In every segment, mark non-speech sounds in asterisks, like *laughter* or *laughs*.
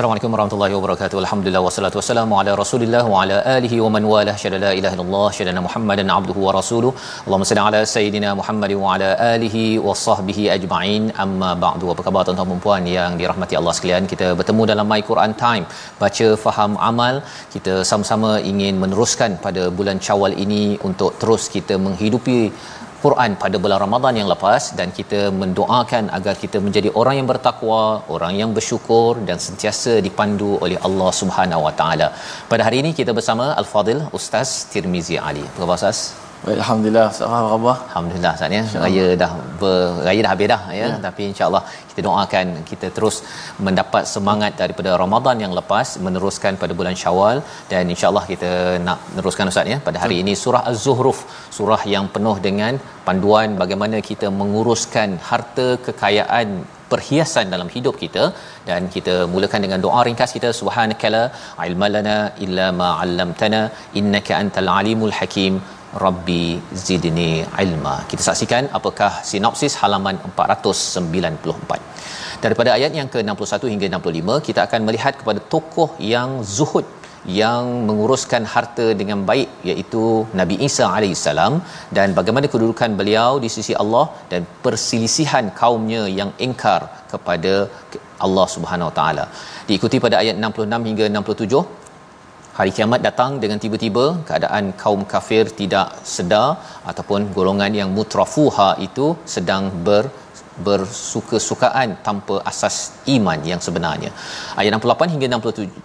Assalamualaikum warahmatullahi wabarakatuh. Alhamdulillah wassalatu wassalamu ala Rasulillah wa ala alihi wa man walah. Syada la ilaha illallah, syada Muhammadan abduhu wa rasuluh. Allahumma salli ala sayidina Muhammad wa ala alihi wa sahbihi ajma'in. Amma ba'du. Apa khabar tuan-tuan dan puan yang dirahmati Allah sekalian? Kita bertemu dalam My Quran Time. Baca faham amal. Kita sama-sama ingin meneruskan pada bulan Syawal ini untuk terus kita menghidupi Quran pada bulan Ramadan yang lepas dan kita mendoakan agar kita menjadi orang yang bertakwa, orang yang bersyukur dan sentiasa dipandu oleh Allah Subhanahu Wa Taala. Pada hari ini kita bersama Al-Fadil Ustaz Tirmizi Ali. Khabar Ustaz? Baik, Alhamdulillah, Ustaz Khabar. Alhamdulillah Ustaz ya. Raya dah beraya dah habis dah ya. ya. Tapi insya-Allah kita doakan kita terus mendapat semangat daripada Ramadan yang lepas meneruskan pada bulan Syawal dan insya-Allah kita nak meneruskan Ustaz ya pada hari ini surah Az-Zuhruf, surah yang penuh dengan panduan bagaimana kita menguruskan harta kekayaan perhiasan dalam hidup kita dan kita mulakan dengan doa ringkas kita subhanakala ilmalana illa ma 'allamtana innaka antal alimul hakim Rabbi zidni ilma. Kita saksikan apakah sinopsis halaman 494. Daripada ayat yang ke-61 hingga 65, kita akan melihat kepada tokoh yang zuhud yang menguruskan harta dengan baik iaitu Nabi Isa alaihissalam dan bagaimana kedudukan beliau di sisi Allah dan perselisihan kaumnya yang engkar kepada Allah Subhanahu Wa Taala. Diikuti pada ayat 66 hingga 67 hari kiamat datang dengan tiba-tiba keadaan kaum kafir tidak sedar ataupun golongan yang mutrafuha itu sedang ber bersuka-sukaan tanpa asas iman yang sebenarnya. Ayat 68 hingga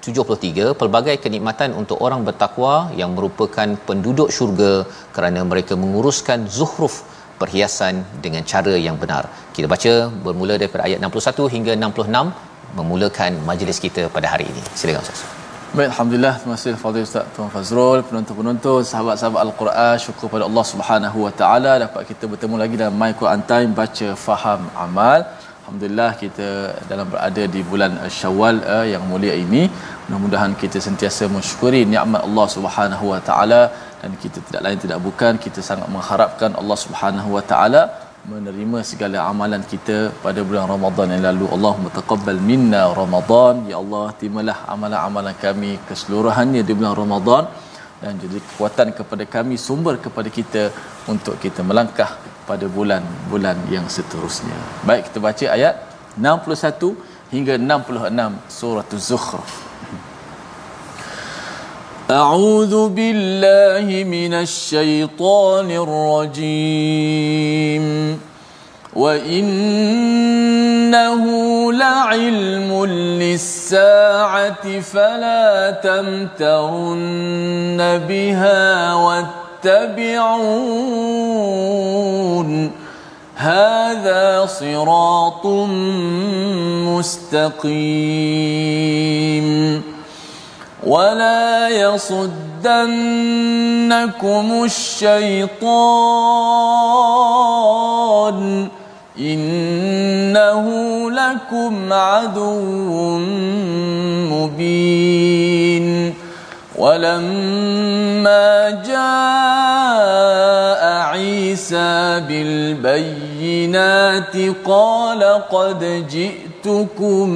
73 pelbagai kenikmatan untuk orang bertakwa yang merupakan penduduk syurga kerana mereka menguruskan zuhruf perhiasan dengan cara yang benar. Kita baca bermula daripada ayat 61 hingga 66 memulakan majlis kita pada hari ini. Silakan Ustaz. Baik, Alhamdulillah. Terima kasih Fadil Ustaz Tuan Fazrul, penonton-penonton, sahabat-sahabat Al-Quran. Syukur pada Allah Subhanahu Wa Taala dapat kita bertemu lagi dalam My Quran Time baca faham amal. Alhamdulillah kita dalam berada di bulan Syawal uh, yang mulia ini. Mudah-mudahan kita sentiasa mensyukuri nikmat Allah Subhanahu Wa Taala dan kita tidak lain tidak bukan kita sangat mengharapkan Allah Subhanahu Wa Taala menerima segala amalan kita pada bulan Ramadan yang lalu. Allahumma taqabbal minna Ramadan. Ya Allah, terimalah amalan-amalan kami keseluruhannya di bulan Ramadan dan jadi kekuatan kepada kami, sumber kepada kita untuk kita melangkah pada bulan-bulan yang seterusnya. Baik, kita baca ayat 61 hingga 66 surah Az-Zukhruf. أعوذ بالله من الشيطان الرجيم. وإنه لعلم للساعة فلا تمترن بها واتبعون. هذا صراط مستقيم. ولا يصدنكم الشيطان انه لكم عدو مبين ولما جاء عيسى بالبينات قال قد جئتكم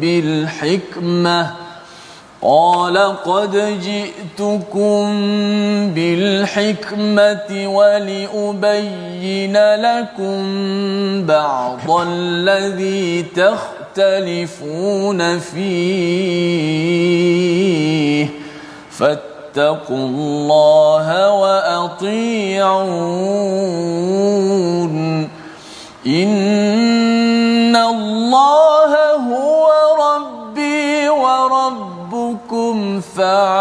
بالحكمه قال قد جئتكم بالحكمة ولأبين لكم بعض الذي تختلفون فيه. فاتقوا الله وأطيعون. إن الله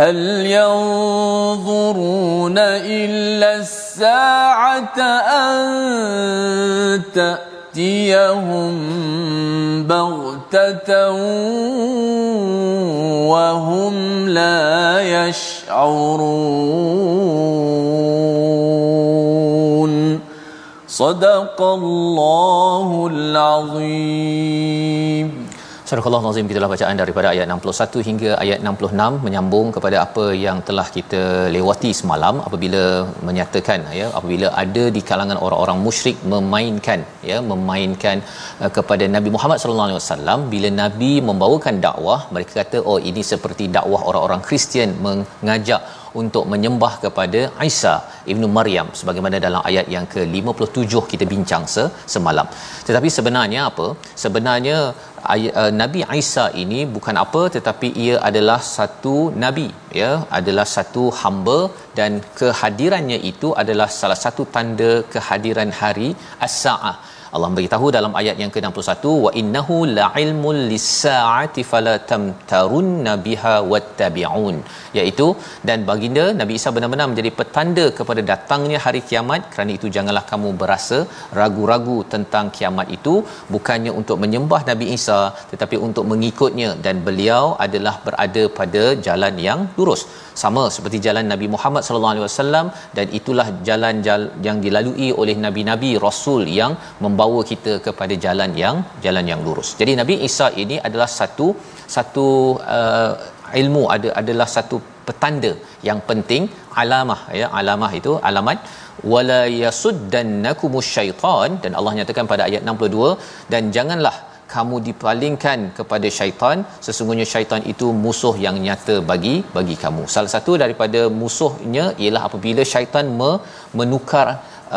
هل ينظرون إلا الساعة أن تأتيهم بغتة وهم لا يشعرون؟ صدق الله العظيم. Surah Nazim gitulah bacaan daripada ayat 61 hingga ayat 66 menyambung kepada apa yang telah kita lewati semalam apabila menyatakan ya apabila ada di kalangan orang-orang musyrik memainkan ya memainkan uh, kepada Nabi Muhammad sallallahu alaihi wasallam. Bila nabi membawakan dakwah mereka kata oh ini seperti dakwah orang-orang Kristian mengajak untuk menyembah kepada Isa ibnu Maryam sebagaimana dalam ayat yang ke-57 kita bincang se- semalam. Tetapi sebenarnya apa? Sebenarnya uh, Nabi Isa ini bukan apa tetapi ia adalah satu nabi ya, adalah satu hamba dan kehadirannya itu adalah salah satu tanda kehadiran hari as-saah. Allah beritahu dalam ayat yang ke-61 wa innahu la'ilmul lis-sa'ati fala tamtarunna biha wattabi'un. Iaitu dan baginda Nabi Isa benar-benar menjadi petanda kepada datangnya hari kiamat. Kerana itu janganlah kamu berasa ragu-ragu tentang kiamat itu bukannya untuk menyembah Nabi Isa tetapi untuk mengikutnya. Dan beliau adalah berada pada jalan yang lurus sama seperti jalan Nabi Muhammad sallallahu alaihi wasallam dan itulah jalan yang dilalui oleh nabi-nabi rasul yang membawa kita kepada jalan yang jalan yang lurus. Jadi Nabi Isa ini adalah satu satu uh, ilmu ada adalah satu petanda yang penting alamah ya alamah itu alamat wala yasuddannakumus syaitan dan Allah nyatakan pada ayat 62 dan janganlah kamu dipalingkan kepada syaitan sesungguhnya syaitan itu musuh yang nyata bagi bagi kamu. Salah satu daripada musuhnya ialah apabila syaitan me, menukar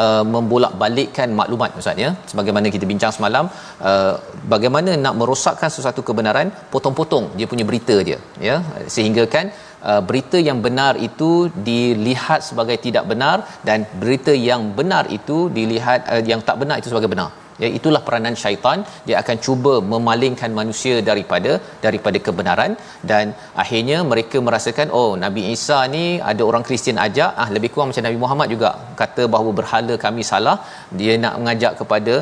Uh, membolak-balikkan maklumat ustaz ya. Sebagaimana kita bincang semalam uh, bagaimana nak merosakkan sesuatu kebenaran potong-potong dia punya berita dia ya. Sehingga kan uh, berita yang benar itu dilihat sebagai tidak benar dan berita yang benar itu dilihat uh, yang tak benar itu sebagai benar ya itulah peranan syaitan. Dia akan cuba memalingkan manusia daripada daripada kebenaran. Dan akhirnya mereka merasakan oh Nabi Isa ni ada orang Kristian ajak. Ah lebih kurang macam Nabi Muhammad juga. Kata bahawa berhala kami salah. Dia nak mengajak kepada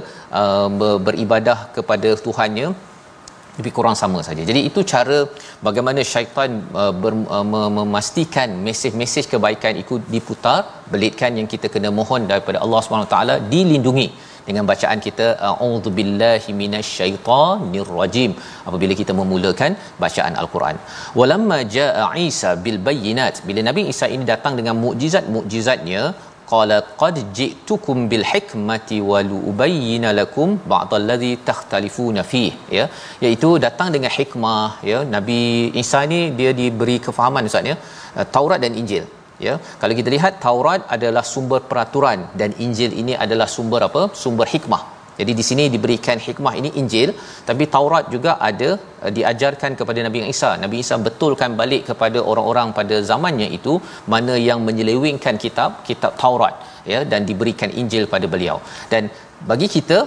uh, beribadah kepada Tuhannya. Lebih kurang sama saja. Jadi itu cara bagaimana syaitan uh, ber, uh, memastikan mesej-mesej kebaikan itu diputar, belitkan yang kita kena mohon daripada Allah taala dilindungi dengan bacaan kita a'udzubillahi minasyaitonir rajim apabila kita memulakan bacaan al-Quran. Walamma jaa Isa bil bayyinat. Bila Nabi Isa ini datang dengan mukjizat-mukjizatnya qala qad ji'tukum bil hikmati wa lubayyana lakum ba'd allazi takhtalifuna fi ya iaitu datang dengan hikmah ya. Nabi Isa ni dia diberi kefahaman ustaz ya. Taurat dan Injil ya kalau kita lihat Taurat adalah sumber peraturan dan Injil ini adalah sumber apa sumber hikmah jadi di sini diberikan hikmah ini Injil tapi Taurat juga ada uh, diajarkan kepada Nabi Isa. Nabi Isa betulkan balik kepada orang-orang pada zamannya itu mana yang menyelewengkan kitab kitab Taurat ya dan diberikan Injil pada beliau. Dan bagi kita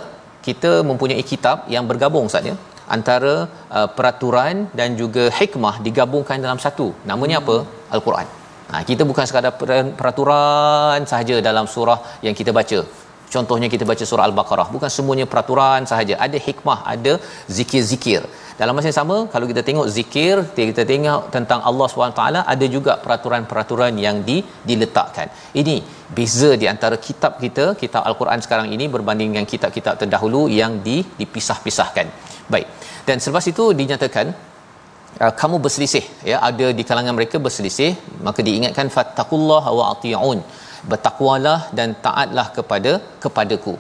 kita mempunyai kitab yang bergabung Ustaz ya antara uh, peraturan dan juga hikmah digabungkan dalam satu. Namanya apa? Al-Quran Ha, kita bukan sekadar peraturan sahaja dalam surah yang kita baca. Contohnya kita baca surah Al-Baqarah, bukan semuanya peraturan sahaja. Ada hikmah, ada zikir-zikir. Dalam masa yang sama, kalau kita tengok zikir, kita tengok tentang Allah SWT, ada juga peraturan-peraturan yang di, diletakkan. Ini beza di antara kitab kita, kitab Al-Quran sekarang ini berbanding dengan kitab-kitab terdahulu yang di, dipisah-pisahkan. Baik. Dan selepas itu dinyatakan uh, kamu berselisih ya. Ada di kalangan mereka berselisih maka diingatkan fattaqullaha wa ati'un. Bertakwalah dan taatlah kepada kepadaku.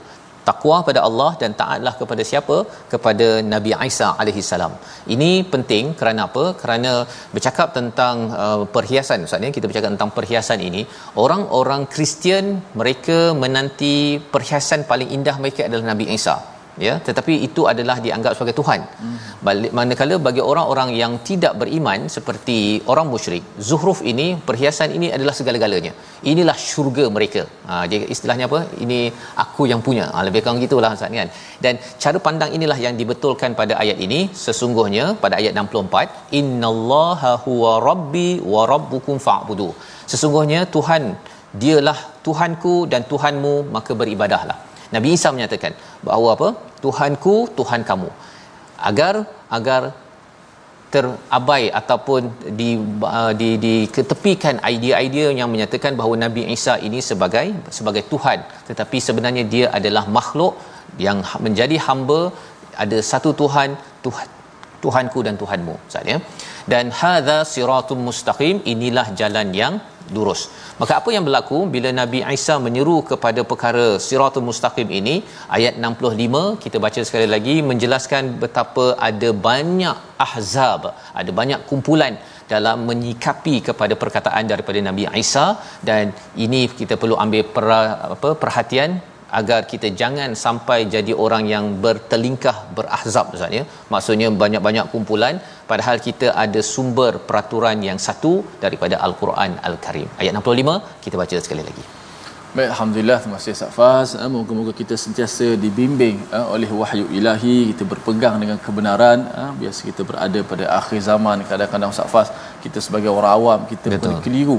Takwa pada Allah dan taatlah kepada siapa? Kepada Nabi Isa alaihi salam ini penting kerana apa? Kerana bercakap tentang uh, perhiasan ustaz ya. Kita bercakap tentang perhiasan ini. Orang-orang Kristian mereka menanti perhiasan paling indah mereka adalah Nabi Isa ya tetapi itu adalah dianggap sebagai tuhan. Hmm. manakala bagi orang-orang yang tidak beriman seperti orang musyrik zuhruf ini perhiasan ini adalah segala-galanya. Inilah syurga mereka. Ha dia istilahnya apa? Ini aku yang punya. Ha, lebih kurang gitulah ustaz kan? Dan cara pandang inilah yang dibetulkan pada ayat ini. Sesungguhnya pada ayat 64 innallaha huwa rabbi wa rabbukum fa'budu. Sesungguhnya tuhan dialah tuhanku dan tuhanmu maka beribadahlah Nabi Isa menyatakan bahawa apa? Tuhanku, Tuhan kamu. Agar agar terabai ataupun di uh, di diketepikan idea-idea yang menyatakan bahawa Nabi Isa ini sebagai sebagai Tuhan tetapi sebenarnya dia adalah makhluk yang menjadi hamba ada satu Tuhan Tuhan Tuhanku dan Tuhanmu Ustaz ya dan hadza siratum mustaqim inilah jalan yang lurus. Maka apa yang berlaku bila Nabi Isa menyeru kepada perkara siratul mustaqim ini ayat 65 kita baca sekali lagi menjelaskan betapa ada banyak ahzab, ada banyak kumpulan dalam menyikapi kepada perkataan daripada Nabi Isa dan ini kita perlu ambil per, apa perhatian agar kita jangan sampai jadi orang yang bertelingkah berahzab Ustaz ya. Maksudnya banyak-banyak kumpulan padahal kita ada sumber peraturan yang satu daripada Al-Quran Al-Karim. Ayat 65 kita baca sekali lagi. Baik, Alhamdulillah, terima kasih Safaz. Eh, moga-moga kita sentiasa dibimbing eh, oleh wahyu ilahi, kita berpegang dengan kebenaran. Eh, biasa kita berada pada akhir zaman, kadang-kadang Safaz, kita sebagai orang awam, kita Betul. keliru.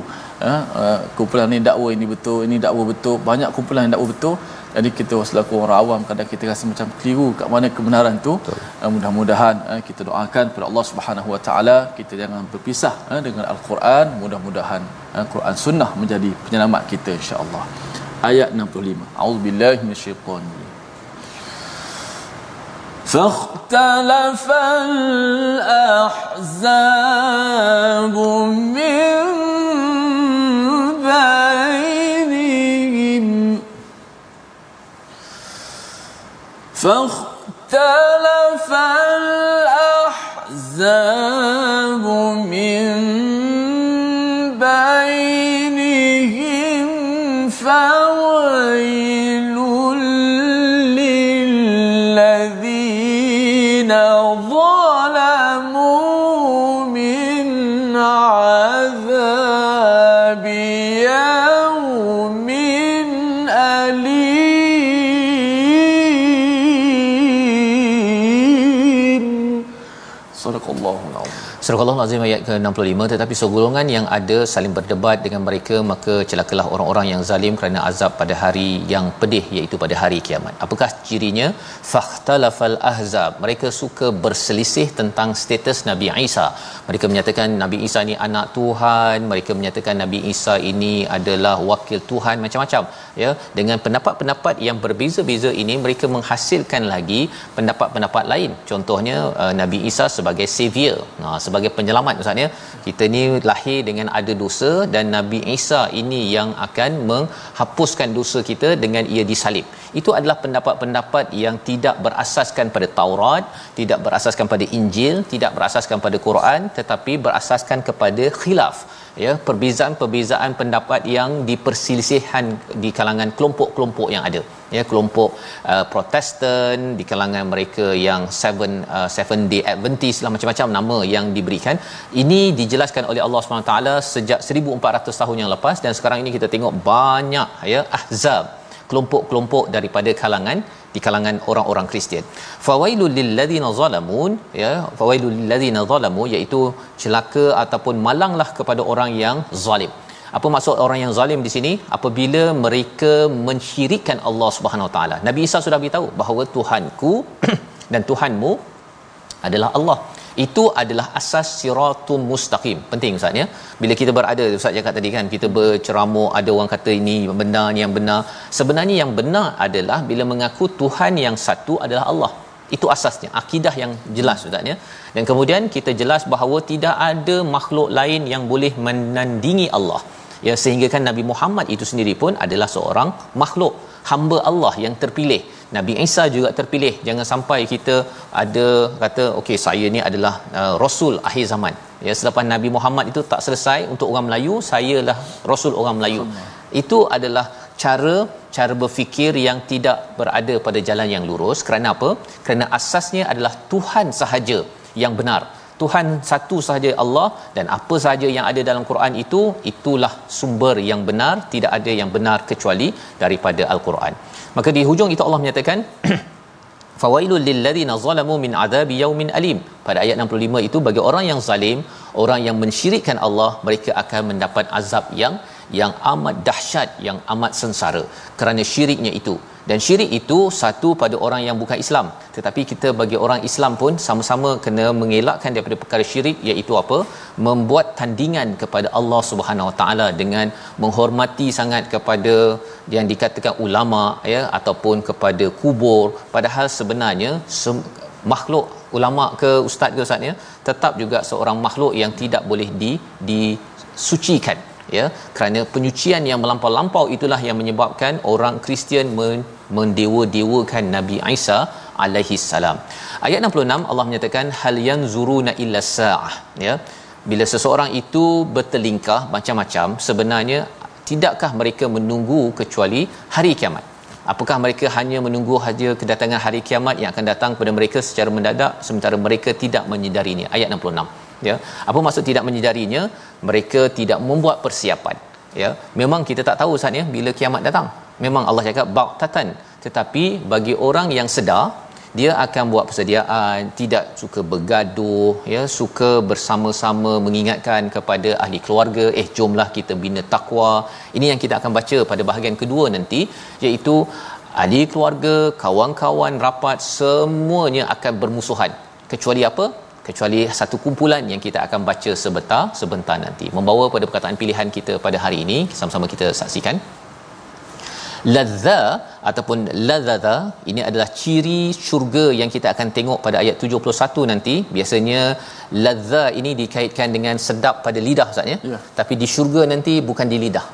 Kumpulan ini dakwa ini betul, ini dakwa betul. Banyak kumpulan yang dakwa betul Jadi kita selaku orang awam kadang kita rasa macam keliru kat mana kebenaran tu. Uh, mudah-mudahan uh, kita doakan kepada Allah Subhanahu Wa Taala kita jangan berpisah uh, dengan Al-Quran. Mudah-mudahan uh, Quran Sunnah menjadi penyelamat kita insya-Allah. Ayat 65. A'udzubillahi minasyaitonir فاختلف الأحزاب من فاختلف الأحزاب Surah Al-Azim ayat ke-65 tetapi segolongan yang ada saling berdebat dengan mereka maka celakalah orang-orang yang zalim kerana azab pada hari yang pedih iaitu pada hari kiamat. Apakah cirinya? Fakhtalafal ahzab. Mereka suka berselisih tentang status Nabi Isa. Mereka menyatakan Nabi Isa ini anak Tuhan, mereka menyatakan Nabi Isa ini adalah wakil Tuhan macam-macam ya. Dengan pendapat-pendapat yang berbeza-beza ini mereka menghasilkan lagi pendapat-pendapat lain. Contohnya uh, Nabi Isa sebagai savior. Nah, sebagai penyelamat ustaz ya. Kita ni lahir dengan ada dosa dan Nabi Isa ini yang akan menghapuskan dosa kita dengan ia disalib. Itu adalah pendapat-pendapat yang tidak berasaskan pada Taurat tidak berasaskan pada Injil tidak berasaskan pada Quran tetapi berasaskan kepada khilaf ya perbezaan-perbezaan pendapat yang diperselisihan di kalangan kelompok-kelompok yang ada. Ya kelompok uh, Protestan di kalangan mereka yang seven uh, seven day adventist lah macam-macam nama yang diberikan. Ini dijelaskan oleh Allah SWT sejak 1400 tahun yang lepas dan sekarang ini kita tengok banyak ya ahzab kelompok-kelompok daripada kalangan di kalangan orang-orang Kristian. Fawailul lil ladzina zalamun ya fawailul lil ladzina zalamu iaitu celaka ataupun malanglah kepada orang yang zalim. Apa maksud orang yang zalim di sini? Apabila mereka mensyirikkan Allah Subhanahu Taala. Nabi Isa sudah beritahu bahawa Tuhanku *clears throat* dan Tuhanmu adalah Allah. Itu adalah asas siratul mustaqim. Penting Ustaz ya. Bila kita berada Ustaz cakap tadi kan kita berceramah ada orang kata ini benar ni yang benar. Sebenarnya yang benar adalah bila mengaku Tuhan yang satu adalah Allah. Itu asasnya, akidah yang jelas Ustaz ya. Dan kemudian kita jelas bahawa tidak ada makhluk lain yang boleh menandingi Allah. Ya sehingga kan Nabi Muhammad itu sendiri pun adalah seorang makhluk hamba Allah yang terpilih. Nabi Isa juga terpilih. Jangan sampai kita ada kata okey saya ni adalah uh, rasul akhir zaman. Ya selepas Nabi Muhammad itu tak selesai untuk orang Melayu, sayalah rasul orang Melayu. Itu adalah cara cara berfikir yang tidak berada pada jalan yang lurus kerana apa kerana asasnya adalah Tuhan sahaja yang benar Tuhan satu sahaja Allah dan apa sahaja yang ada dalam Quran itu itulah sumber yang benar tidak ada yang benar kecuali daripada al-Quran maka di hujung itu Allah menyatakan *clears throat* fawailul lilladzina zalamu min adzabi yaumin alim. Pada ayat 65 itu bagi orang yang zalim orang yang mensyirikkan Allah mereka akan mendapat azab yang yang amat dahsyat yang amat sengsara. Kerana syiriknya itu dan syirik itu satu pada orang yang bukan Islam. Tetapi kita bagi orang Islam pun sama-sama kena mengelakkan daripada perkara syirik iaitu apa? Membuat tandingan kepada Allah Subhanahu Wa Taala dengan menghormati sangat kepada yang dikatakan ulama ya ataupun kepada kubur. Padahal sebenarnya sem- makhluk ulama ke ustaz ke ustaz ya tetap juga seorang makhluk yang tidak boleh di disucikan ya kerana penyucian yang melampau-lampau itulah yang menyebabkan orang Kristian men- mendewa-dewakan Nabi Isa alaihi salam. Ayat 66 Allah menyatakan hal yanzuruna illa saah ya. Bila seseorang itu bertelingkah macam-macam sebenarnya tidakkah mereka menunggu kecuali hari kiamat? Apakah mereka hanya menunggu saja kedatangan hari kiamat yang akan datang kepada mereka secara mendadak sementara mereka tidak menyedarinya? Ayat 66 ya. Apa maksud tidak menyedarinya? Mereka tidak membuat persiapan ya. Memang kita tak tahu saat ya bila kiamat datang. Memang Allah cakap baqtatan tetapi bagi orang yang sedar dia akan buat persediaan tidak suka bergaduh ya suka bersama-sama mengingatkan kepada ahli keluarga eh jomlah kita bina takwa ini yang kita akan baca pada bahagian kedua nanti iaitu ahli keluarga kawan-kawan rapat semuanya akan bermusuhan. Kecuali apa kecuali satu kumpulan yang kita akan baca sebentar sebentar nanti. Membawa pada perkataan pilihan kita pada hari ini sama-sama kita saksikan. Ladza ataupun ladzadha ini adalah ciri syurga yang kita akan tengok pada ayat 71 nanti. Biasanya ladza ini dikaitkan dengan sedap pada lidah Ustaz ya? Yeah. tapi di syurga nanti bukan di lidah.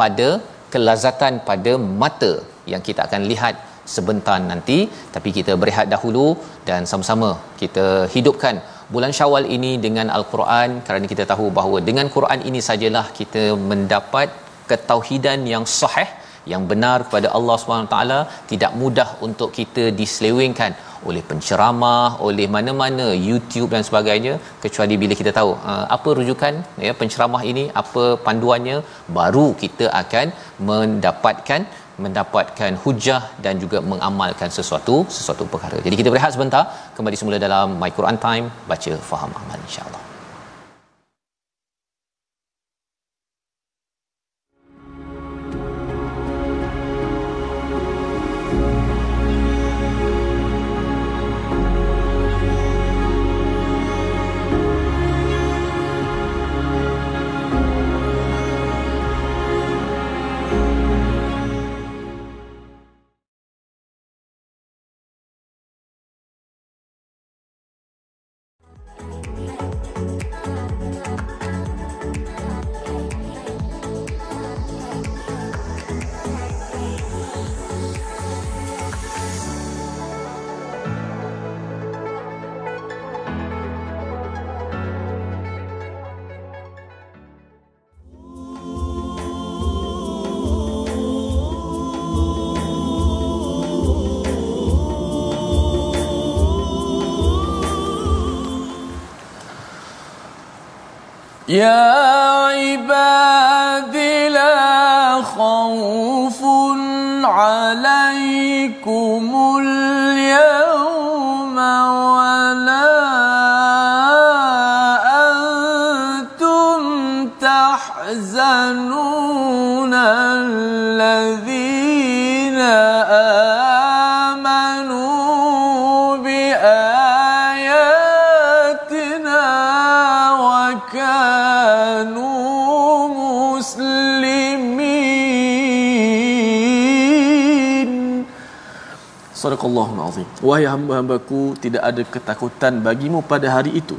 Pada kelazatan pada mata yang kita akan lihat sebentar nanti. Tapi kita berehat dahulu dan sama-sama kita hidupkan bulan Syawal ini dengan al-Quran kerana kita tahu bahawa dengan Quran ini sajalah kita mendapat ketauhidan yang sahih yang benar kepada Allah SWT tidak mudah untuk kita diselewengkan oleh penceramah oleh mana-mana YouTube dan sebagainya. Kecuali bila kita tahu uh, apa rujukan ya penceramah ini apa panduannya baru kita akan mendapatkan mendapatkan hujah dan juga mengamalkan sesuatu sesuatu perkara. Jadi kita berehat sebentar, kembali semula dalam My Quran Time, baca faham amal insya-Allah. يا عباد لا خوف عليكم اليوم ولا أنتم تحزنون الذين sadaqallahul azim. Wahai hamba-hambaku, tidak ada ketakutan bagimu pada hari itu.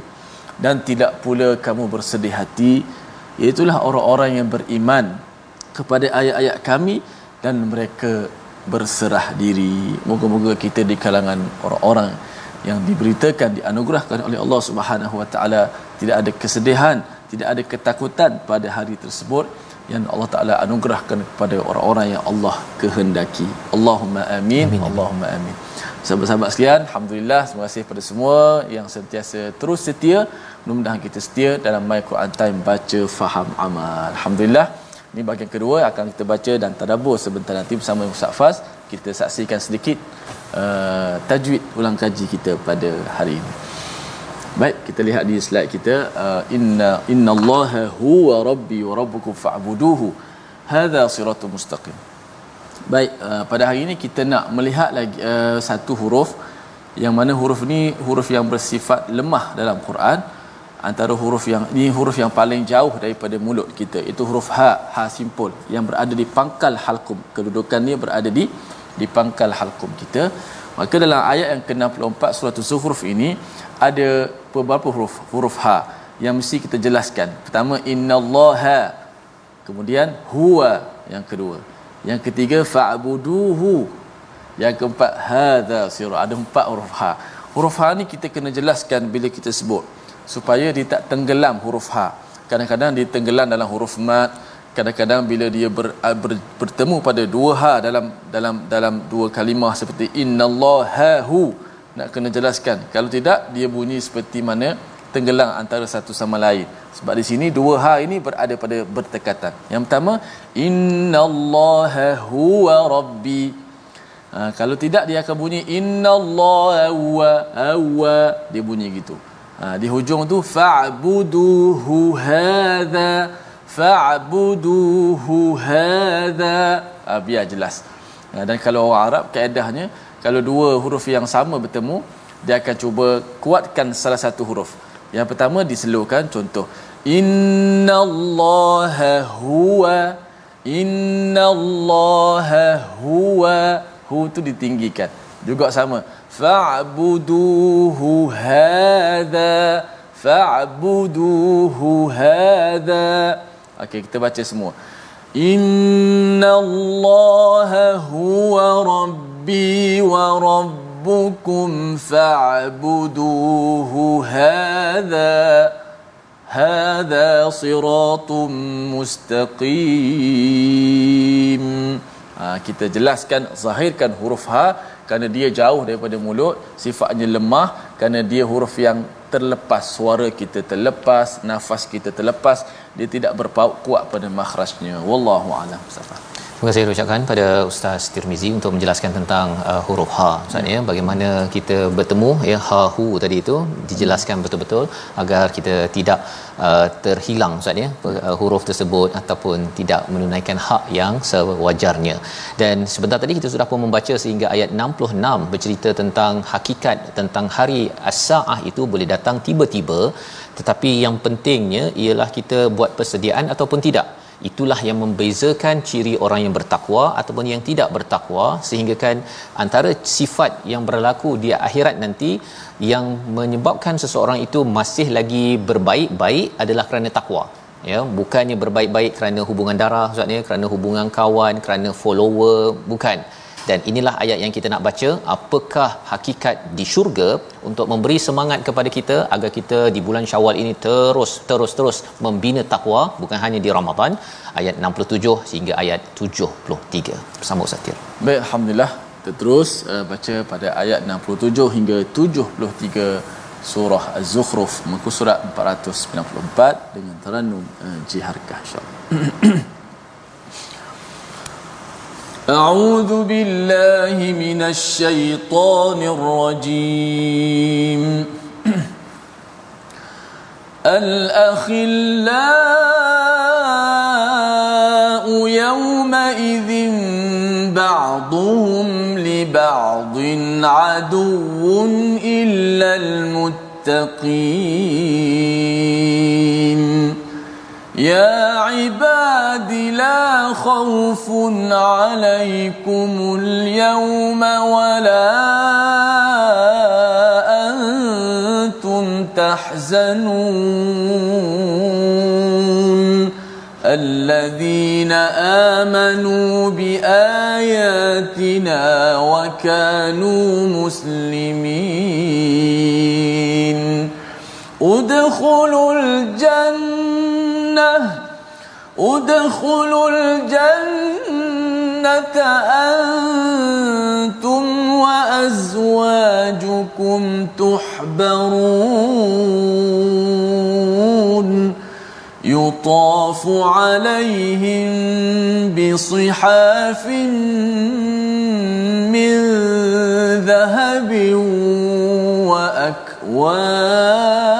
Dan tidak pula kamu bersedih hati. Iaitulah orang-orang yang beriman kepada ayat-ayat kami dan mereka berserah diri. Moga-moga kita di kalangan orang-orang yang diberitakan dianugerahkan oleh Allah Subhanahu wa taala tidak ada kesedihan, tidak ada ketakutan pada hari tersebut yang Allah Taala anugerahkan kepada orang-orang yang Allah kehendaki. Allahumma amin. amin. Allahumma amin. Sahabat-sahabat sekalian, alhamdulillah terima kasih kepada semua yang sentiasa terus setia Mudah-mudahan kita setia dalam My Quran Time baca faham amal. Alhamdulillah. Ini bahagian kedua akan kita baca dan tadabbur sebentar nanti bersama Ustaz Faz. Kita saksikan sedikit uh, tajwid ulang kaji kita pada hari ini. Baik, kita lihat di slide kita uh, inna innallaha huwa rabbi wa rabbukum fa'buduhu. Hadha siratul mustaqim. Baik, uh, pada hari ini kita nak melihat lagi uh, satu huruf. Yang mana huruf ni huruf yang bersifat lemah dalam Quran. Antara huruf yang ini huruf yang paling jauh daripada mulut kita. Itu huruf ha ha simpul. Yang berada di pangkal halkum kedudukannya berada di di pangkal halkum kita maka dalam ayat yang ke-64 surah az-zukhruf ini ada beberapa huruf huruf ha yang mesti kita jelaskan. Pertama innallaha. Kemudian huwa yang kedua. Yang ketiga fa'buduhu. Yang keempat hadza sirah. Ada empat huruf ha. Huruf ha ni kita kena jelaskan bila kita sebut supaya dia tak tenggelam huruf ha. Kadang-kadang dia tenggelam dalam huruf mat kadang-kadang bila dia ber, ber, bertemu pada dua ha dalam dalam dalam dua kalimah seperti innallaha hu nak kena jelaskan. Kalau tidak dia bunyi seperti mana tenggelam antara satu sama lain. Sebab di sini dua ha ini berada pada berdekatan yang pertama innallaha huwa rabbi. Ha, kalau tidak dia akan bunyi innallaha huwa huwa. Dia bunyi gitu. Ha, di hujung tu fa'buduhu hadha fa'buduhu hadha. Ha, biar jelas. Ha, dan kalau orang Arab kaedahnya kalau dua huruf yang sama bertemu dia akan cuba kuatkan salah satu huruf. Yang pertama diselurkan contoh innallaha huwa innallaha huwa. Hu tu ditinggikan. Juga sama fa'buduhu hadha fa'buduhu hadha okey kita baca semua. Innallaha huwa rabbi wa rabbukum fa'buduhu hadha hadha siratun mustaqim. Ha, kita jelaskan zahirkan huruf ha kerana dia jauh daripada mulut sifatnya lemah kerana dia huruf yang terlepas suara kita terlepas nafas kita terlepas dia tidak berpaut kuat pada makhrajnya. Wallahu alam Terima kasih ucapkan pada Ustaz Tirmizi untuk menjelaskan tentang uh, huruf ha. Ustaz ya, bagaimana kita bertemu ya ha hu tadi itu dijelaskan betul-betul agar kita tidak uh, terhilang Ustaz ya uh, huruf tersebut ataupun tidak menunaikan hak yang sewajarnya. Dan sebentar tadi kita sudah pun membaca sehingga ayat 66 bercerita tentang hakikat tentang hari as-saah itu boleh datang tiba-tiba tetapi yang pentingnya ialah kita buat persediaan ataupun tidak itulah yang membezakan ciri orang yang bertakwa ataupun yang tidak bertakwa sehingga kan antara sifat yang berlaku di akhirat nanti yang menyebabkan seseorang itu masih lagi berbaik-baik adalah kerana takwa. Ya bukannya berbaik-baik kerana hubungan darah maksudnya kerana hubungan kawan kerana follower bukan dan inilah ayat yang kita nak baca. Apakah hakikat di syurga untuk memberi semangat kepada kita agar kita di bulan Syawal ini terus terus terus membina takwa bukan hanya di Ramadan ayat 67 hingga ayat 73 bersama Ustaz Tir. Baik alhamdulillah. Kita terus uh, baca pada ayat 67 hingga 73 surah Az-Zukhruf. Muka surat 494 dengan tarannum uh, jiharkah insyaallah. *clears throat* أعوذ بالله من الشيطان الرجيم. *clears throat* الأخلاء يوم يومئذ بعضهم لبعض عدو إلا المتقين. يا عباد لا خوف عليكم اليوم ولا أنتم تحزنون. الذين آمنوا بآياتنا وكانوا مسلمين. ادخلوا الجنة ادخلوا الجنة أنتم وأزواجكم تحبرون. يطاف عليهم بصحاف من ذهب وأكواب.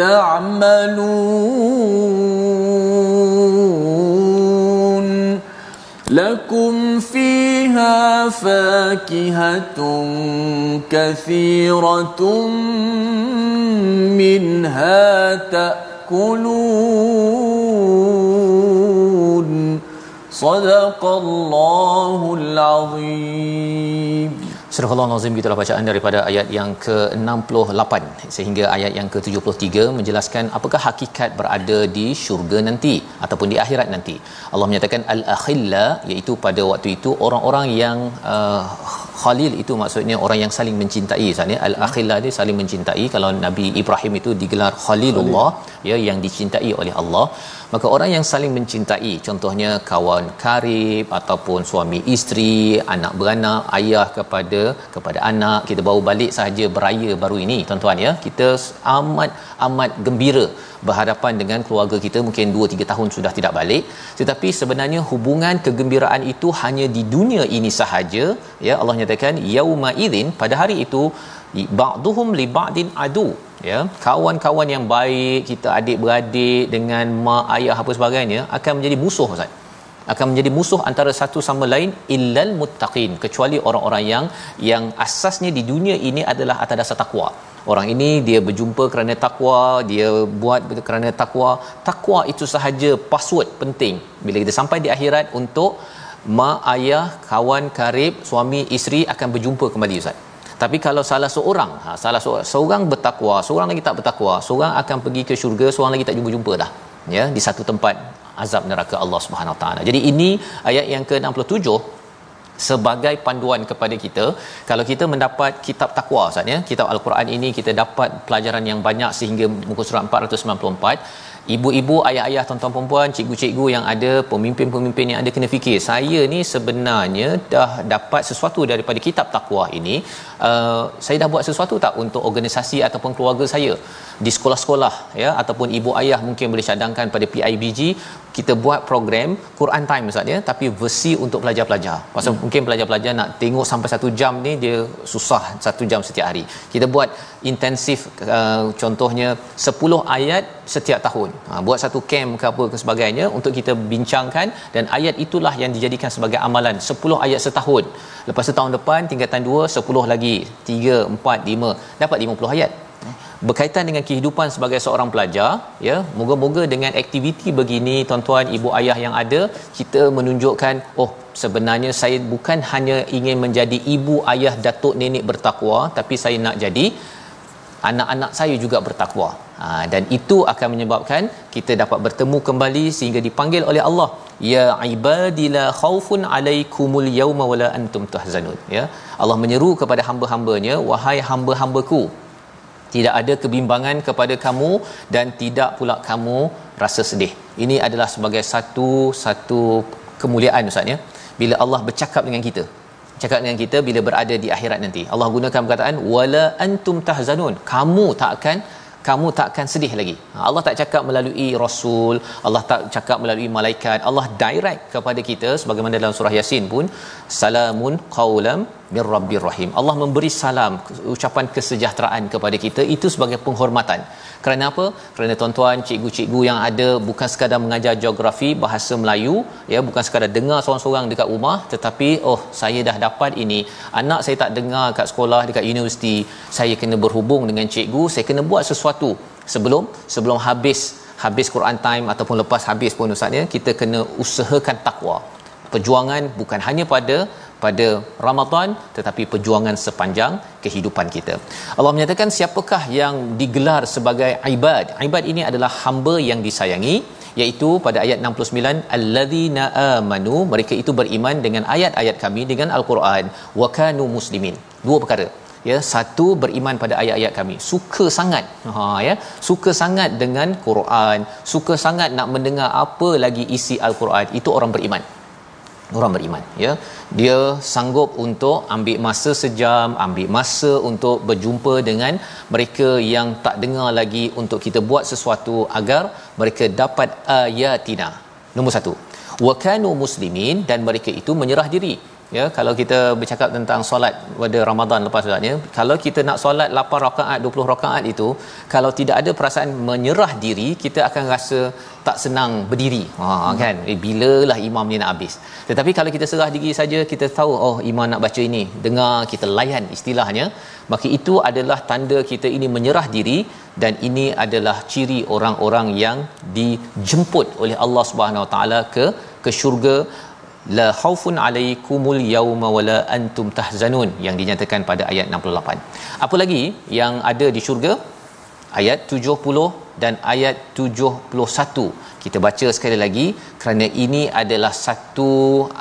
تعملون لكم فيها فاكهة كثيرة منها تأكلون. صدق الله العظيم. Surah Allah gitulah bacaan daripada ayat yang ke-68 sehingga ayat yang ke-73 menjelaskan apakah hakikat berada di syurga nanti ataupun di akhirat nanti. Allah menyatakan al-akhilla iaitu pada waktu itu orang-orang yang uh, khalil itu maksudnya orang yang saling mencintai. Maksudnya al-akhilla dia saling mencintai. Kalau Nabi Ibrahim itu digelar Khalilullah ya yang dicintai oleh Allah maka orang yang saling mencintai contohnya kawan karib ataupun suami isteri anak beranak ayah kepada kepada anak kita baru balik sahaja beraya baru ini tuan-tuan ya. Kita amat amat gembira berhadapan dengan keluarga kita mungkin 2 3 tahun sudah tidak balik. Tetapi sebenarnya hubungan kegembiraan itu hanya di dunia ini sahaja ya. Allah nyatakan yauma idzin pada hari itu ba'duhum li ba'din adu ya kawan-kawan yang baik kita adik-beradik dengan mak ayah apa sebagainya akan menjadi musuh ustaz. Akan menjadi musuh antara satu sama lain illal muttaqin kecuali orang-orang yang yang asasnya di dunia ini adalah atas dasar takwa. Orang ini dia berjumpa kerana takwa dia buat kerana takwa. Takwa itu sahaja password penting. Bila kita sampai di akhirat untuk mak ayah kawan karib suami isteri akan berjumpa kembali ustaz tapi kalau salah seorang ha, salah seorang, seorang bertakwa seorang lagi tak bertakwa seorang akan pergi ke syurga seorang lagi tak jumpa-jumpa dah ya di satu tempat azab neraka Allah Subhanahu Taala. Jadi ini ayat yang ke-67 sebagai panduan kepada kita kalau kita mendapat kitab takwa Ustaz ya kitab al-Quran ini kita dapat pelajaran yang banyak sehingga muka surat 494 ibu-ibu ayah-ayah tuan-tuan puan cikgu-cikgu yang ada pemimpin-pemimpin yang ada kena fikir saya ni sebenarnya dah dapat sesuatu daripada kitab takwa ini. Uh, saya dah buat sesuatu tak untuk organisasi ataupun keluarga saya? Di sekolah-sekolah ya ataupun ibu ayah mungkin boleh cadangkan pada PIBG kita buat program Quran time Ustaz ya tapi versi untuk pelajar-pelajar. Pasal hmm. mungkin pelajar-pelajar nak tengok sampai satu jam ni dia susah satu jam setiap hari. Kita buat intensif uh, contohnya 10 ayat setiap tahun. Ha, buat satu camp ke apa ke sebagainya untuk kita bincangkan dan ayat itulah yang dijadikan sebagai amalan 10 ayat setahun. Lepas tu tahun depan tingkatan 2 10 lagi 3 4 5 dapat 50 ayat berkaitan dengan kehidupan sebagai seorang pelajar ya moga-moga dengan aktiviti begini tuan-tuan ibu ayah yang ada kita menunjukkan oh sebenarnya saya bukan hanya ingin menjadi ibu ayah datuk nenek bertakwa tapi saya nak jadi anak-anak saya juga bertakwa. Ha, dan itu akan menyebabkan kita dapat bertemu kembali sehingga dipanggil oleh Allah ya ibadila khaufun alaikumul yauma wala antum tahzanun ya Allah menyeru kepada hamba-hambanya wahai hamba-hambaku tidak ada kebimbangan kepada kamu dan tidak pula kamu rasa sedih. Ini adalah sebagai satu satu kemuliaan ustaz ya. Bila Allah bercakap dengan kita cakap dengan kita bila berada di akhirat nanti Allah gunakan perkataan wala antum tahzanun. Kamu tak akan kamu tak akan sedih lagi. Ha, Allah tak cakap melalui rasul, Allah tak cakap melalui malaikat. Allah direct kepada kita sebagaimana dalam surah Yasin pun salamun qaulam mir rabbir rahim. Allah memberi salam ucapan kesejahteraan kepada kita itu sebagai penghormatan. Kerana apa? Kerana tuan-tuan, cikgu-cikgu yang ada bukan sekadar mengajar geografi bahasa Melayu, ya bukan sekadar dengar seorang-seorang dekat rumah, tetapi oh saya dah dapat ini. Anak saya tak dengar kat sekolah, dekat universiti, saya kena berhubung dengan cikgu, saya kena buat sesuatu sebelum sebelum habis habis Quran time ataupun lepas habis pun ustaz ya, kita kena usahakan takwa. Perjuangan bukan hanya pada pada Ramadan tetapi perjuangan sepanjang kehidupan kita. Allah menyatakan siapakah yang digelar sebagai ibad? Ibad ini adalah hamba yang disayangi iaitu pada ayat 69 alladzina amanu mereka itu beriman dengan ayat-ayat kami dengan al-Quran. Wa kanu muslimin. Dua perkara. Ya satu beriman pada ayat-ayat kami. Suka sangat. Ha ya. Suka sangat dengan Quran. Suka sangat nak mendengar apa lagi isi al-Quran. Itu orang beriman orang beriman ya. Dia sanggup untuk ambil masa sejam ambil masa untuk berjumpa dengan mereka yang tak dengar lagi untuk kita buat sesuatu agar mereka dapat ayatina. Nombor satu. Wa kanu muslimin dan mereka itu menyerah diri ya. Kalau kita bercakap tentang solat pada Ramadan lepas solatnya kalau kita nak solat 8 rakaat 20 rakaat itu kalau tidak ada perasaan menyerah diri kita akan rasa tak senang berdiri. Ha kan? Eh, bilalah imam ni nak habis. Tetapi kalau kita serah diri saja kita tahu oh imam nak baca ini. Dengar kita layan istilahnya. Maka itu adalah tanda kita ini menyerah diri dan ini adalah ciri orang-orang yang dijemput oleh Allah Subhanahu Taala ke ke syurga. La khaufun alaikumul yauma wala antum tahzanun yang dinyatakan pada ayat 68. Apa lagi yang ada di syurga? Ayat 70 dan ayat 71. Kita baca sekali lagi kerana ini adalah satu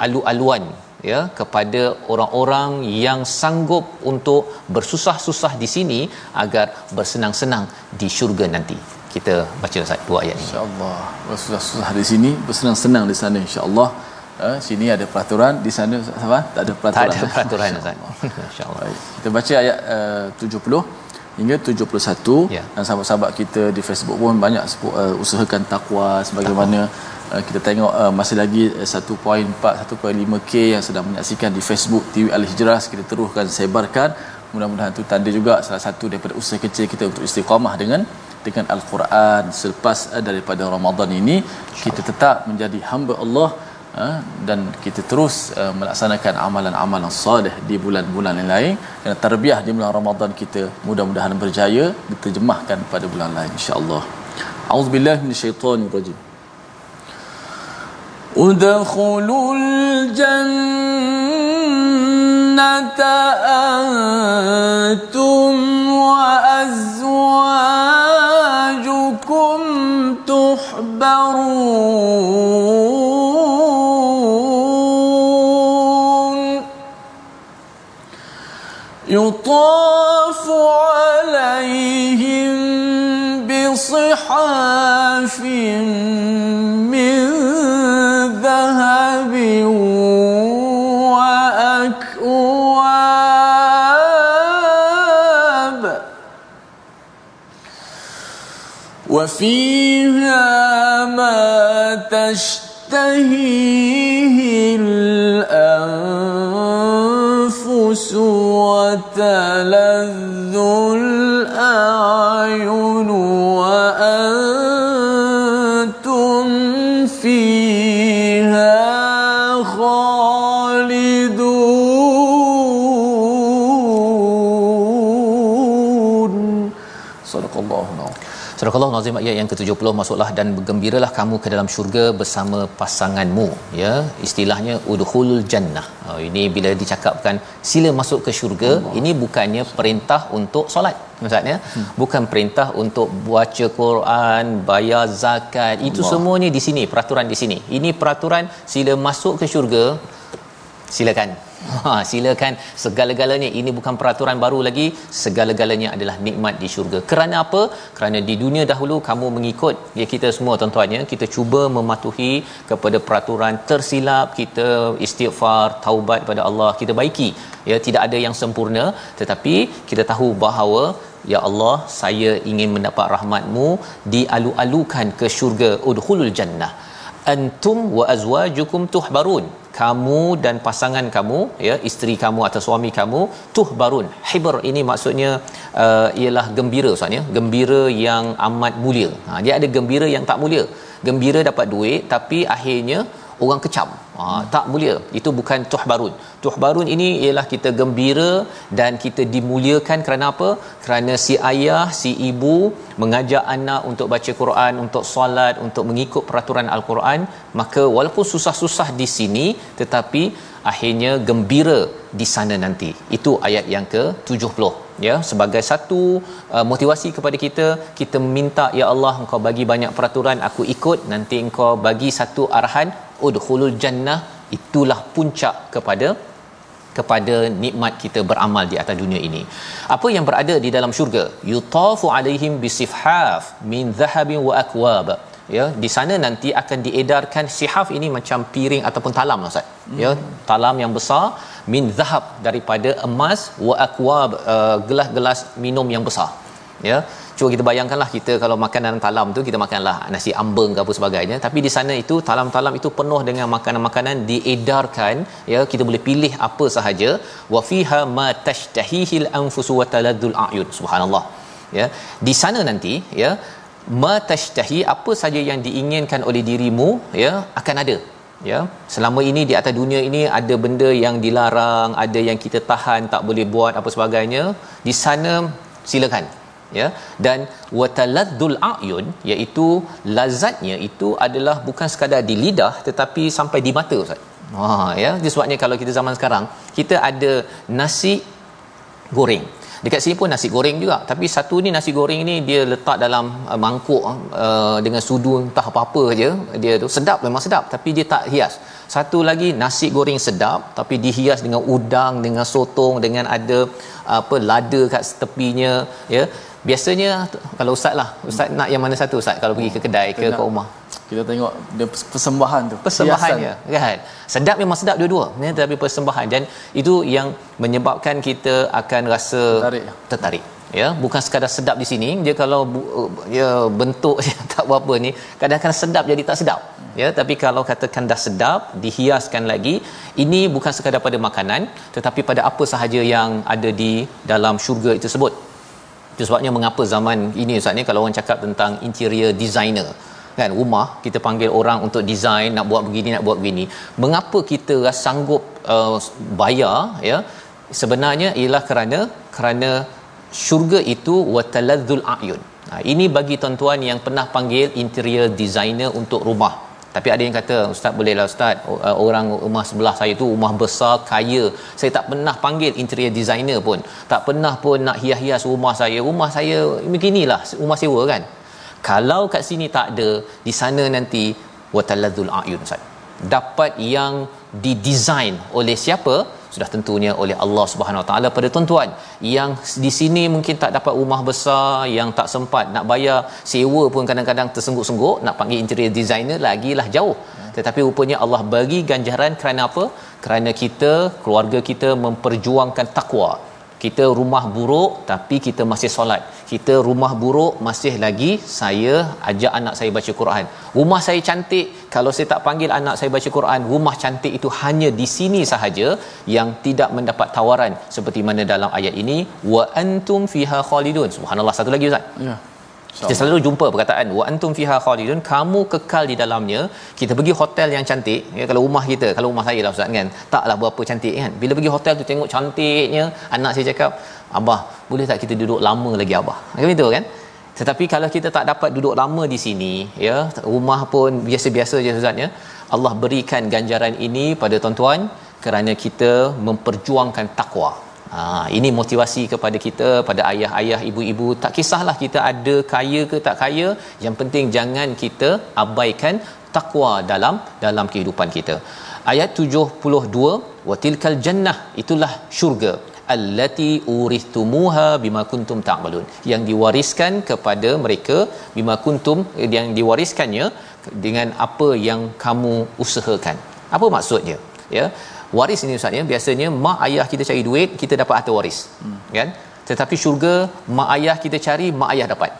alu-aluan ya kepada orang-orang yang sanggup untuk bersusah-susah di sini agar bersenang-senang di syurga nanti. Kita baca Ustaz dua ayat ini. Insya-Allah. Bersusah-susah di sini, bersenang-senang di sana insya-Allah. Uh, sini ada peraturan di sana apa tak ada peraturan tak ada peraturan Ustaz *laughs* insyaallah kita baca ayat uh, 70 hingga 71 Ya. dan sahabat-sahabat kita di Facebook pun banyak uh, usahakan takwa sebagaimana uh, kita tengok uh, masih lagi uh, 1.4 1.5k yang sedang menyaksikan di Facebook TV Al Hijrah kita teruskan sebarkan. Mudah-mudahan itu tanda juga salah satu daripada usaha kecil kita untuk istiqamah dengan dengan al-Quran selepas uh, daripada Ramadan ini. Kita tetap menjadi hamba Allah dan kita terus uh, melaksanakan amalan-amalan soleh di bulan-bulan yang lain dan terbiah di bulan Ramadan kita mudah-mudahan berjaya diterjemahkan pada bulan lain insya-Allah. Auzubillahi minasyaitonir rajim. Udkhulul jannata antum wa azwajukum tuhbarun يطاف عليهم بصحاف من ذهب وأكواب وفيها ما تشتهيه الأنفس وتلذ الأعين وأنتم فيها خالدون. صدق الله العظيم. Surah Allah Nazim ayat yang ke-70 masuklah dan bergembiralah kamu ke dalam syurga bersama pasanganmu ya istilahnya udkhulul jannah oh, ini bila dicakapkan sila masuk ke syurga Allah. ini bukannya perintah untuk solat maksudnya hmm. bukan perintah untuk baca Quran bayar zakat itu Allah. semuanya di sini peraturan di sini ini peraturan sila masuk ke syurga silakan Ha, silakan. Segala-galanya. Ini bukan peraturan baru lagi. Segala-galanya adalah nikmat di syurga. Kerana apa? Kerana di dunia dahulu kamu mengikut ya kita semua tuan-tuan ya. Kita cuba mematuhi kepada peraturan tersilap. Kita istighfar taubat pada Allah. Kita baiki. Ya tidak ada yang sempurna. Tetapi kita tahu bahawa Ya Allah, saya ingin mendapat rahmatmu dialu-alukan ke syurga udkhulul jannah. Antum wa azwajukum tuhbarun. Kamu dan pasangan kamu ya isteri kamu atau suami kamu tuh barun hibr ini maksudnya uh, ialah gembira maksudnya gembira yang amat mulia. Ha, dia ada gembira yang tak mulia. Gembira dapat duit tapi akhirnya orang kecam ha, tak mulia. Itu bukan tuh barun tuh barun ini ialah kita gembira dan kita dimuliakan kerana apa? Kerana si ayah si ibu mengajak anak untuk baca Quran untuk solat untuk mengikut peraturan al-Quran. Maka walaupun susah-susah di sini tetapi akhirnya gembira di sana nanti. Itu ayat yang ke-70 ya sebagai satu uh, motivasi kepada kita kita minta ya Allah engkau bagi banyak peraturan aku ikut. Nanti engkau bagi satu arahan udkhulul jannah itulah puncak kepada kepada nikmat kita beramal di atas dunia ini. Apa yang berada di dalam syurga? Yutafu alaihim bisifhaf min dhahabin wa akwab. Ya, di sana nanti akan diedarkan sihaf ini macam piring ataupun talam Ustaz. Ya, talam yang besar min zahab daripada emas wa akwab uh, gelas-gelas minum yang besar. Ya, cuba kita bayangkanlah kita kalau makan dalam talam tu kita makanlah nasi ambeng ke apa sebagainya. Tapi di sana itu talam-talam itu penuh dengan makanan-makanan diedarkan ya kita boleh pilih apa sahaja. Wa fiha ma tashtahihil anfusu wa taladzul a'yun. Subhanallah. Ya. Di sana nanti ya ma tashtahi apa saja yang diinginkan oleh dirimu ya akan ada. Ya. Selama ini di atas dunia ini ada benda yang dilarang ada yang kita tahan tak boleh buat apa sebagainya. Di sana silakan ya? Dan wataladdul ayun iaitu lazatnya itu adalah bukan sekadar di lidah tetapi sampai di mata ustaz. Ha ya? Itu sebabnya kalau kita zaman sekarang kita ada nasi goreng. Dekat sini pun nasi goreng juga. Tapi satu ni nasi goreng ni dia letak dalam uh, mangkuk uh, dengan sudu entah apa-apa je. Dia tu sedap memang sedap tapi dia tak hias. Satu lagi nasi goreng sedap tapi dihias dengan udang dengan sotong dengan ada apa lada kat tepinya ya biasanya kalau ustaz lah ustaz nak yang mana satu ustaz? Kalau pergi ke kedai ke ke rumah? kita tengok dia persembahan tu persembahannya kan? Sedap memang sedap dua-dua ya, tapi persembahan. Dan itu yang menyebabkan kita akan rasa tertarik, tertarik ya? Bukan sekadar sedap di sini dia kalau ya bentuk *laughs* tak berapa ni kadang-kadang sedap jadi tak sedap ya? Tapi kalau katakan dah sedap dihiaskan lagi ini bukan sekadar pada makanan tetapi pada apa sahaja yang ada di dalam syurga itu sebut itu sebabnya mengapa zaman ini Ustaz ni kalau orang cakap tentang interior designer kan rumah kita panggil orang untuk design nak buat begini nak buat begini. Mengapa kita sanggup uh, bayar ya? Sebenarnya ialah kerana kerana syurga itu wataladzul ayun. Ha, ini bagi tuan-tuan yang pernah panggil interior designer untuk rumah tapi ada yang kata ustaz bolehlah ustaz uh, orang rumah sebelah saya tu rumah besar kaya. Saya tak pernah panggil interior designer pun. Tak pernah pun nak hias-hias rumah saya. Rumah saya beginilah rumah sewa kan. Kalau kat sini tak ada di sana nanti watalladzul ayun ustaz. Dapat yang didesign oleh siapa sudah tentunya oleh Allah Subhanahu Wa Taala pada tuan-tuan. Yang di sini mungkin tak dapat rumah besar yang tak sempat nak bayar sewa pun kadang-kadang tersengguk-sengguk nak panggil interior designer lagilah jauh. Tetapi rupanya Allah bagi ganjaran kerana apa? Kerana kita keluarga kita memperjuangkan takwa kita rumah buruk tapi kita masih solat. Kita rumah buruk masih lagi saya ajak anak saya baca Quran. Rumah saya cantik. Kalau saya tak panggil anak saya baca Quran rumah cantik itu hanya di sini sahaja yang tidak mendapat tawaran seperti mana dalam ayat ini wa antum fiha khalidun. Subhanallah satu lagi ustaz. Ya kita selalu jumpa perkataan wa antum fiha khalidun. Kamu kekal di dalamnya. Kita pergi hotel yang cantik ya kalau rumah kita kalau rumah saya lah ustaz kan taklah berapa cantik kan. Bila pergi hotel tu tengok cantiknya anak saya cakap abah boleh tak kita duduk lama lagi abah? Macam itu kan. Tetapi kalau kita tak dapat duduk lama di sini ya rumah pun biasa-biasa je ustaz ya Allah berikan ganjaran ini pada tuan-tuan kerana kita memperjuangkan takwa Ha, ini motivasi kepada kita pada ayah-ayah ibu-ibu. Tak kisahlah kita ada kaya ke tak kaya. Yang penting jangan kita abaikan takwa dalam dalam kehidupan kita. Ayat 72 wa tilkal jannah itulah syurga. Allati urithumuha bima kuntum ta'malun. Yang diwariskan kepada mereka bima kuntum yang diwariskannya dengan apa yang kamu usahakan. Apa maksudnya? Ya waris ini ustaz ya biasanya mak ayah kita cari duit kita dapat harta waris hmm. kan tetapi syurga mak ayah kita cari mak ayah dapat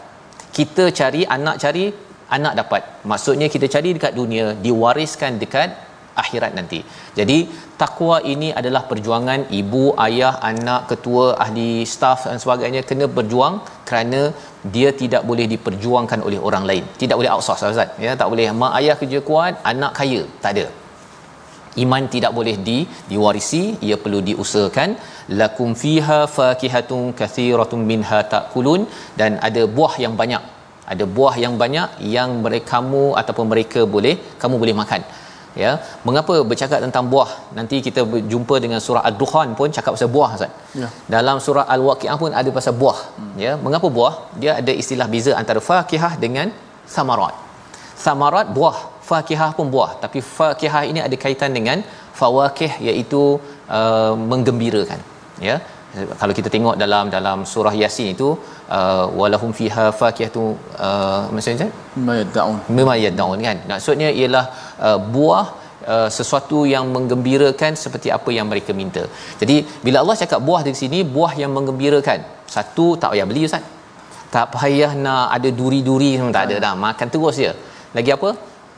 kita cari anak cari anak dapat maksudnya kita cari dekat dunia diwariskan dekat akhirat nanti. Jadi takwa ini adalah perjuangan ibu, ayah, anak, ketua, ahli staf dan sebagainya kena berjuang kerana dia tidak boleh diperjuangkan oleh orang lain. Tidak boleh outsource Ustaz. Ya, tak boleh mak ayah kerja kuat, anak kaya. Tak ada. Iman tidak boleh di diwarisi, ia perlu diusahakan. Lakum fiha fakihatun kathiratun minha takulun. Dan ada buah yang banyak. Ada buah yang banyak yang mereka kamu ataupun mereka boleh kamu boleh makan. Ya. Mengapa bercakap tentang buah? Nanti kita berjumpa dengan surah ad-dukhan pun cakap pasal buah Ustaz. Ya. Dalam surah al-waqiah pun ada pasal buah. Hmm. ya. Mengapa buah? Dia ada istilah beza antara fakihah dengan samarat. Samarat buah fakihah pun buah. Tapi fakihah ini ada kaitan dengan fawakih iaitu uh, menggembirakan. Ya? Kalau kita tengok dalam dalam surah yasin itu uh, walahum fiha fakihatu uh, maksudnya mayadaun mayadaun kan? Maksudnya ialah uh, buah uh, sesuatu yang menggembirakan seperti apa yang mereka minta. Jadi bila Allah cakap buah di sini buah yang menggembirakan. Satu tak payah beli ustaz. Tak payah nak ada duri-duri semua tak ada dah. Makan terus je. Lagi apa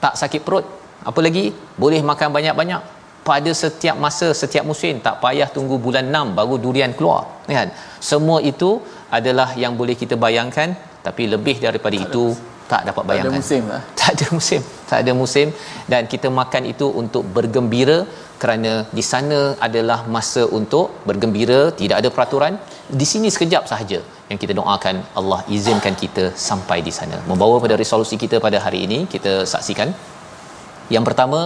tak sakit perut apa lagi? Boleh makan banyak-banyak. Pada setiap masa setiap musim tak payah tunggu bulan 6 baru durian keluar. Kan? Semua itu adalah yang boleh kita bayangkan tapi lebih daripada tak itu tak dapat bayangkan tak ada musim lah. *laughs* tak ada musim. Tak ada musim. Dan kita makan itu untuk bergembira kerana di sana adalah masa untuk bergembira tidak ada peraturan di sini sekejap sahaja yang kita doakan Allah izinkan kita sampai di sana membawa pada resolusi kita pada hari ini kita saksikan yang pertama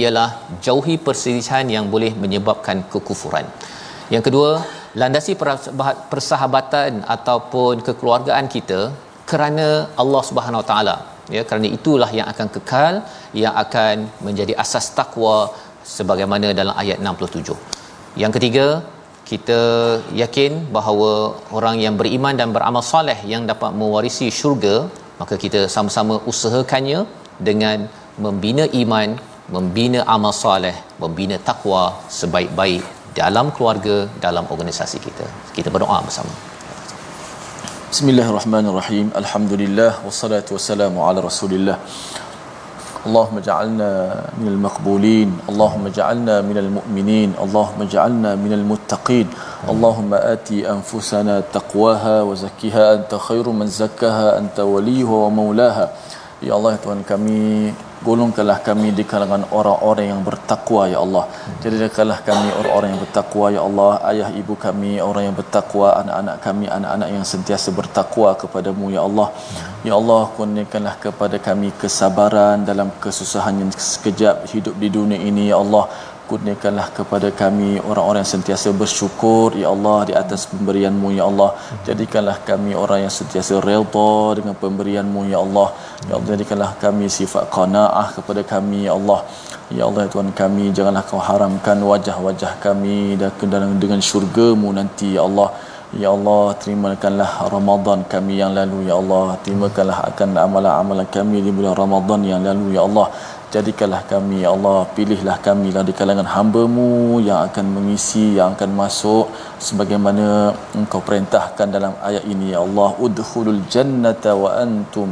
ialah jauhi perselisihan yang boleh menyebabkan kekufuran. Yang kedua, landasi persahabatan ataupun kekeluargaan kita kerana Allah Subhanahu Wa Taala. Ya, kerana itulah yang akan kekal, yang akan menjadi asas takwa sebagaimana dalam ayat 67. Yang ketiga, kita yakin bahawa orang yang beriman dan beramal soleh yang dapat mewarisi syurga, maka kita sama-sama usahakannya dengan membina iman, membina amal soleh, membina takwa sebaik-baik dalam keluarga, dalam organisasi kita. Kita berdoa bersama. Bismillahirrahmanirrahim. Alhamdulillah wassalatu wassalamu ala Rasulillah. اللهم اجعلنا من المقبولين اللهم اجعلنا من المؤمنين اللهم اجعلنا من المتقين اللهم آتي أنفسنا تقواها وزكها أنت خير من زكاها أنت وليها ومولاها Ya Allah Tuhan kami golongkanlah kami di kalangan orang-orang yang bertakwa ya Allah. Jadikanlah kami orang-orang yang bertakwa ya Allah. Ayah ibu kami orang yang bertakwa, anak-anak kami anak-anak yang sentiasa bertakwa kepadamu ya Allah. Ya Allah kurniakanlah kepada kami kesabaran dalam kesusahan yang sekejap hidup di dunia ini ya Allah kurniakanlah kepada kami orang-orang yang sentiasa bersyukur ya Allah di atas pemberianmu ya Allah. Jadikanlah kami orang yang sentiasa redha dengan pemberianmu ya Allah. Ya Allah jadikanlah kami sifat qanaah kepada kami ya Allah. Ya Allah ya Tuhan kami janganlah kau haramkan wajah-wajah kami dalam dengan syurgamu nanti ya Allah. Ya Allah, terimakanlah Ramadan kami yang lalu, Ya Allah. Terimakanlah akan amalan-amalan kami di bulan Ramadan yang lalu, Ya Allah jadikanlah kami ya Allah pilihlah kami lah di kalangan hamba-Mu yang akan mengisi yang akan masuk sebagaimana Engkau perintahkan dalam ayat ini ya Allah. Udkhulul jannata wa antum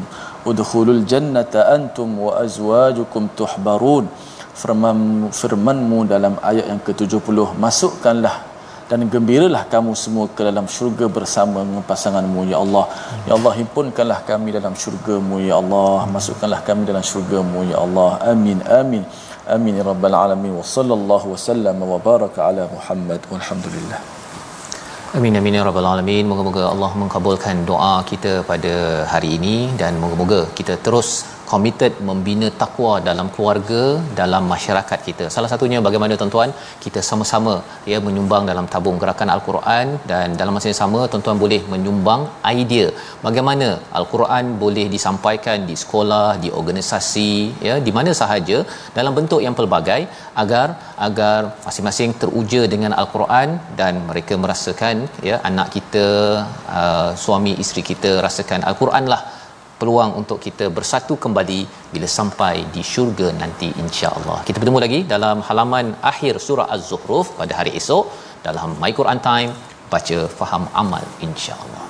udkhulul jannata antum wa azwajukum tuhbarun. Firman firman-Mu dalam ayat yang ke-70 masukkanlah dan gembiralah kamu semua ke dalam syurga bersama dengan pasanganmu ya Allah. Ya Allah himpunkanlah kami dalam syurgamu ya Allah. Masukkanlah kami dalam syurgamu ya Allah. Amin amin. Amin ya rabbal alamin. Wa sallallahu wasallam wa baraka ala Muhammad. Walhamdulillah. Amin amin ya rabbal alamin. Moga-moga Allah mengabulkan doa kita pada hari ini. Dan moga-moga kita terus committed membina takwa dalam keluarga dalam masyarakat kita. Salah satunya bagaimana tuan-tuan? Kita sama-sama ya menyumbang dalam tabung gerakan al-Quran dan dalam masa yang sama tuan-tuan boleh menyumbang idea bagaimana al-Quran boleh disampaikan di sekolah di organisasi ya di mana sahaja dalam bentuk yang pelbagai agar agar masing-masing teruja dengan al-Quran dan mereka merasakan ya anak kita uh, suami isteri kita rasakan al-Quran lah peluang untuk kita bersatu kembali bila sampai di syurga nanti insya-Allah. Kita bertemu lagi dalam halaman akhir surah Az-Zukhruf pada hari esok dalam My Quran Time baca faham amal insya-Allah.